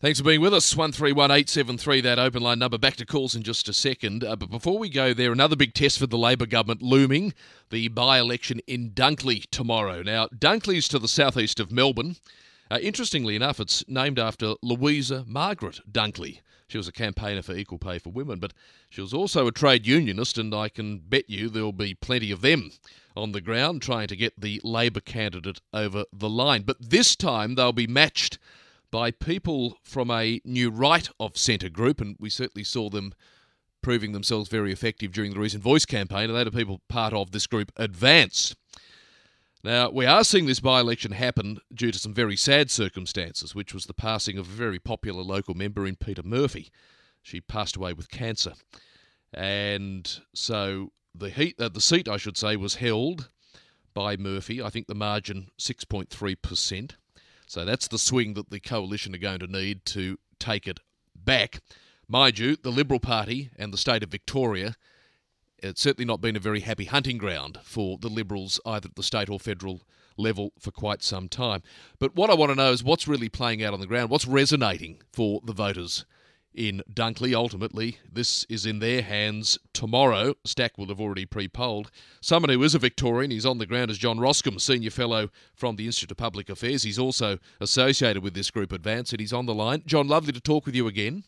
Thanks for being with us. 131873, that open line number. Back to calls in just a second. Uh, but before we go there, another big test for the Labor government looming the by election in Dunkley tomorrow. Now, Dunkley's to the southeast of Melbourne. Uh, interestingly enough, it's named after Louisa Margaret Dunkley. She was a campaigner for equal pay for women, but she was also a trade unionist, and I can bet you there'll be plenty of them on the ground trying to get the Labor candidate over the line. But this time they'll be matched by people from a new right of centre group, and we certainly saw them proving themselves very effective during the recent Voice campaign, and they are people part of this group Advance. Now, we are seeing this by election happen due to some very sad circumstances, which was the passing of a very popular local member in Peta Murphy. She passed away with cancer. And so the heat, uh, the seat, I should say, was held by Murphy. I think the margin 6.3%. So that's the swing that the coalition are going to need to take it back. Mind you, the Liberal Party and the state of Victoria, it's certainly not been a very happy hunting ground for the Liberals, either at the state or federal level, for quite some time. But what I want to know is what's really playing out on the ground, what's resonating for the voters in Dunkley. Ultimately, this is in their hands tomorrow. Stack will have already pre polled. Someone who is a Victorian, he's on the ground, is John Roskam, Senior Fellow from the Institute of Public Affairs. He's also associated with this group Advance, and he's on the line. John, lovely to talk with you again.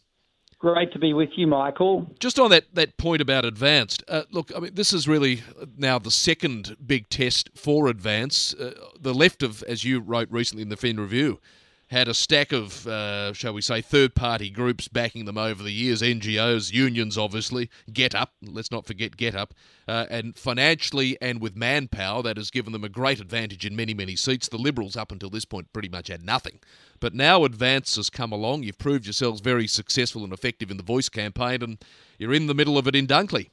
Great to be with you, Michael. Just on that, that point about advanced, uh, look, I mean, this is really now the second big test for advance. Uh, the left of, as you wrote recently in the Fin Review, had a stack of, uh, shall we say, third party groups backing them over the years NGOs, unions, obviously, GetUp, let's not forget GetUp, uh, and financially and with manpower, that has given them a great advantage in many, many seats. The Liberals, up until this point, pretty much had nothing. But now Advance has come along. You've proved yourselves very successful and effective in the voice campaign, and you're in the middle of it in Dunkley.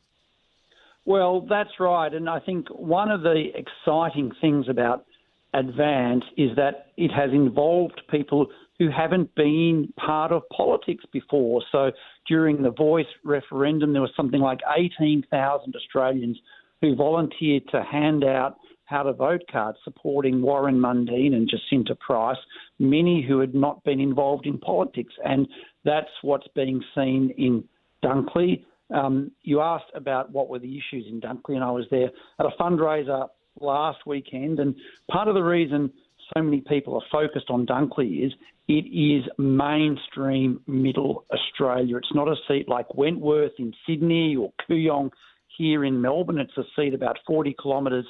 Well, that's right. And I think one of the exciting things about advance is that it has involved people who haven't been part of politics before. So during the Voice referendum, there was something like 18,000 Australians who volunteered to hand out how to vote cards supporting Warren Mundine and Jacinta Price, many who had not been involved in politics. And that's what's being seen in Dunkley. Um, you asked about what were the issues in Dunkley, and I was there at a fundraiser last weekend. And part of the reason so many people are focused on Dunkley is it is mainstream middle Australia. It's not a seat like Wentworth in Sydney or Kooyong here in Melbourne. It's a seat about 40 kilometres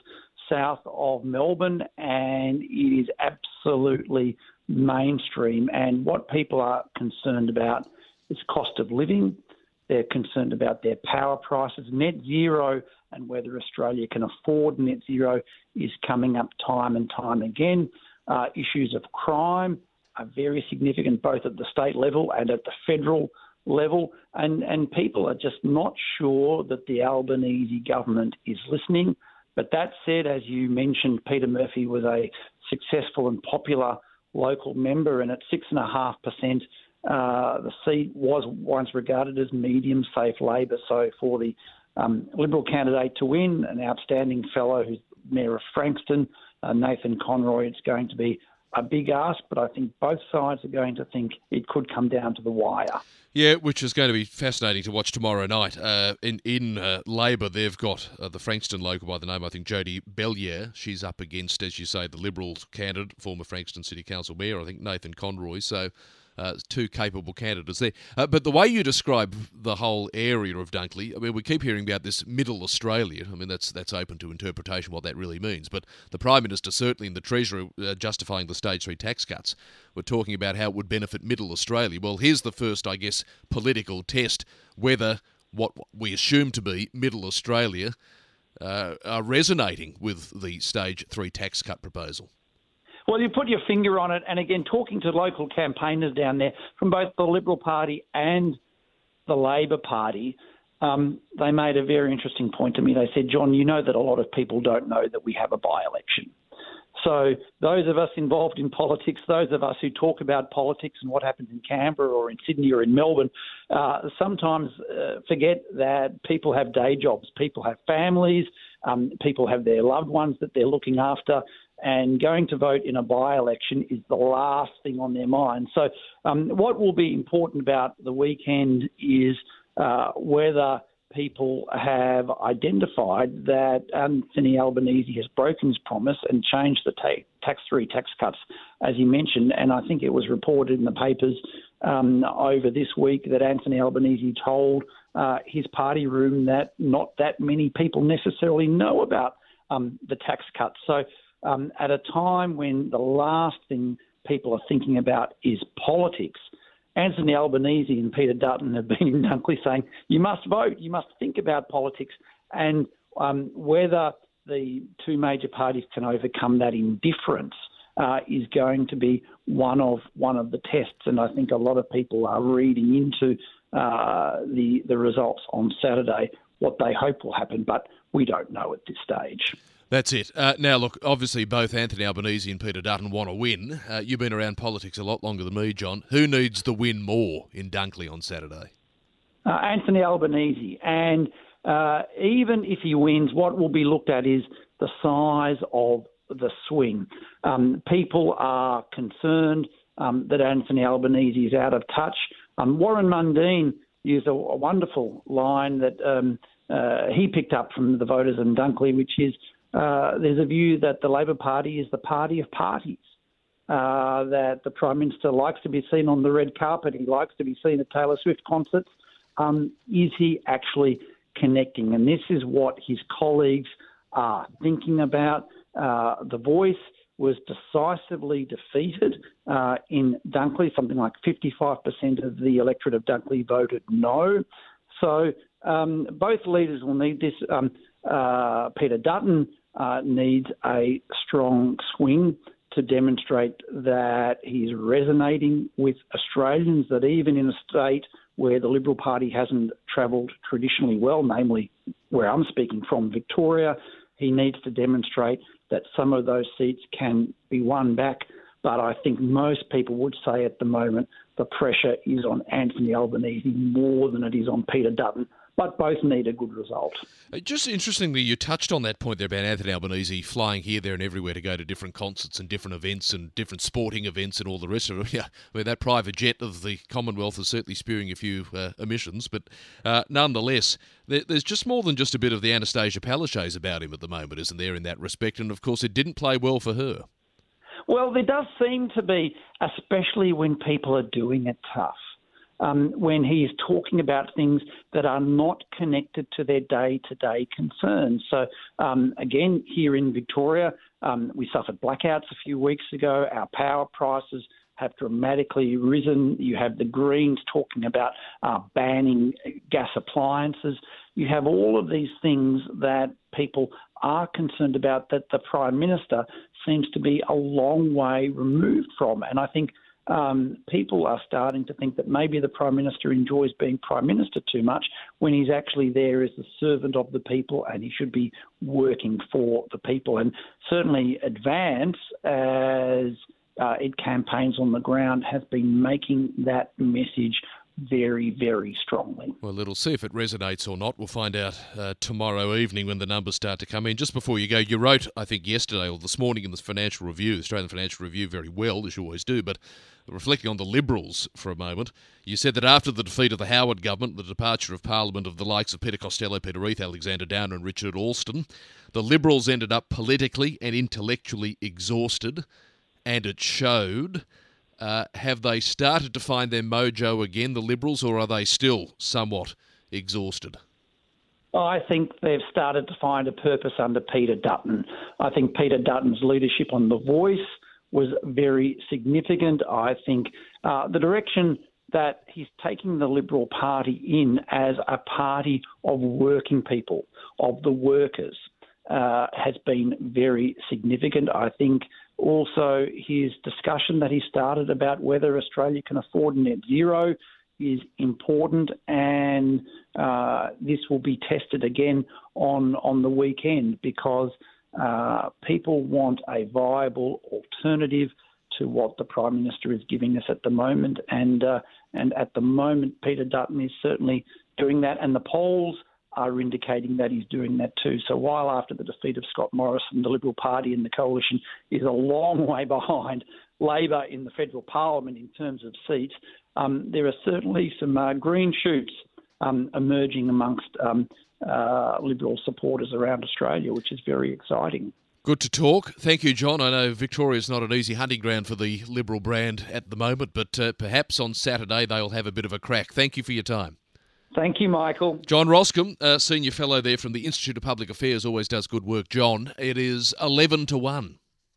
south of Melbourne and it is absolutely mainstream. And what people are concerned about is cost of living. They're concerned about their power prices. Net zero and whether Australia can afford net zero is coming up time and time again. Uh, issues of crime are very significant both at the state level and at the federal level, and, and people are just not sure that the Albanese government is listening. But that said, as you mentioned, Peta Murphy was a successful and popular local member, and at 6.5%, uh, the seat was once regarded as medium safe Labor. So for the um, Liberal candidate to win, an outstanding fellow who's Mayor of Frankston, uh, Nathan Conroy. It's going to be a big ask, but I think both sides are going to think it could come down to the wire. Yeah, which is going to be fascinating to watch tomorrow night. Uh, in in uh, Labor, they've got uh, the Frankston local by the name, I think, Jodie Belyea. She's up against, as you say, the Liberal candidate, former Frankston City Council Mayor, I think, Nathan Conroy. So uh, two capable candidates there. Uh, but the way you describe the whole area of Dunkley, I mean, we keep hearing about this middle Australia. I mean, that's that's open to interpretation what that really means. But the Prime Minister, certainly in the Treasury, uh, justifying the stage three tax cuts, were talking about how it would benefit middle Australia. Well, here's the first, I guess, political test whether what we assume to be middle Australia uh, are resonating with the stage three tax cut proposal. Well, you put your finger on it, and again, talking to local campaigners down there from both the Liberal Party and the Labor Party, um, they made a very interesting point to me. They said, John, you know that a lot of people don't know that we have a by election. So, those of us involved in politics, those of us who talk about politics and what happens in Canberra or in Sydney or in Melbourne, uh, sometimes uh, forget that people have day jobs, people have families, um, people have their loved ones that they're looking after, and going to vote in a by election is the last thing on their mind. So, um, what will be important about the weekend is uh, whether people have identified that Anthony Albanese has broken his promise and changed the ta- tax three tax cuts, as he mentioned. And I think it was reported in the papers um, over this week that Anthony Albanese told uh, his party room that not that many people necessarily know about um, the tax cuts. So, um, at a time when the last thing people are thinking about is politics, Anthony Albanese and Peter Dutton have been in Dunkley saying, you must vote, you must think about politics, and um, whether the two major parties can overcome that indifference uh, is going to be one of one of the tests. And I think a lot of people are reading into uh, the the results on Saturday what they hope will happen, but we don't know at this stage. That's it. Uh, now, look, obviously, both Anthony Albanese and Peter Dutton want to win. Uh, you've been around politics a lot longer than me, John. Who needs the win more in Dunkley on Saturday? Uh, Anthony Albanese. And uh, even if he wins, what will be looked at is the size of the swing. Um, people are concerned um, that Anthony Albanese is out of touch. Um, Warren Mundine used a, a wonderful line that um, uh, he picked up from the voters in Dunkley, which is uh, there's a view that the Labor Party is the party of parties. Uh, that the Prime Minister likes to be seen on the red carpet, he likes to be seen at Taylor Swift concerts. Um, is he actually connecting? And this is what his colleagues are thinking about. Uh, the Voice was decisively defeated uh, in Dunkley. Something like 55% of the electorate of Dunkley voted no. So um, both leaders will need this. Um, uh, Peter Dutton uh, needs a strong swing to demonstrate that he's resonating with Australians, that even in a state where the Liberal Party hasn't travelled traditionally well, namely where I'm speaking from, Victoria, he needs to demonstrate that some of those seats can be won back. But I think most people would say at the moment the pressure is on Anthony Albanese more than it is on Peter Dutton but both need a good result. Uh, just interestingly, you touched on that point there about Anthony Albanese flying here, there, and everywhere to go to different concerts and different events and different sporting events and all the rest of it. Yeah, I mean, that private jet of the Commonwealth is certainly spewing a few uh, emissions, but uh, nonetheless, there, there's just more than just a bit of the Anastasia Palaszczuk about him at the moment, isn't there, in that respect? And of course, it didn't play well for her. Well, there does seem to be, especially when people are doing it tough um, when he is talking about things that are not connected to their day to day concerns. So, um, again, here in Victoria, um, we suffered blackouts a few weeks ago. Our power prices have dramatically risen. You have the Greens talking about uh, banning gas appliances. You have all of these things that people are concerned about that the Prime Minister seems to be a long way removed from. And I think um, people are starting to think that maybe the Prime Minister enjoys being Prime Minister too much when he's actually there as the servant of the people and he should be working for the people. And certainly, Advance, as uh, it campaigns on the ground, has been making that message very, very strongly. Well, it'll see if it resonates or not. We'll find out uh, tomorrow evening when the numbers start to come in. Just before you go, you wrote, I think, yesterday or this morning in the Financial Review, Australian Financial Review, very well, as you always do, but reflecting on the Liberals for a moment, you said that after the defeat of the Howard government, the departure of Parliament of the likes of Peter Costello, Peter Reith, Alexander Downer, and Richard Alston, the Liberals ended up politically and intellectually exhausted, and it showed. Uh, have they started to find their mojo again, the Liberals, or are they still somewhat exhausted? I think they've started to find a purpose under Peter Dutton. I think Peter Dutton's leadership on The Voice was very significant. I think uh, the direction that he's taking the Liberal Party in as a party of working people, of the workers, uh, has been very significant. I think also his discussion that he started about whether Australia can afford net zero is important, and uh, this will be tested again on on the weekend because uh, people want a viable alternative to what the Prime Minister is giving us at the moment, and uh, and at the moment Peter Dutton is certainly doing that, and the polls are indicating that he's doing that too. So while after the defeat of Scott Morrison, the Liberal Party and the coalition is a long way behind Labor in the federal parliament in terms of seats, um, there are certainly some uh, green shoots um, emerging amongst um, uh, Liberal supporters around Australia, which is very exciting. Good to talk. Thank you, John. I know Victoria is not an easy hunting ground for the Liberal brand at the moment, but uh, perhaps on Saturday they'll have a bit of a crack. Thank you for your time. Thank you, Michael. John Roskam, uh, senior fellow there from the Institute of Public Affairs, always does good work. John, it is 11 to 1.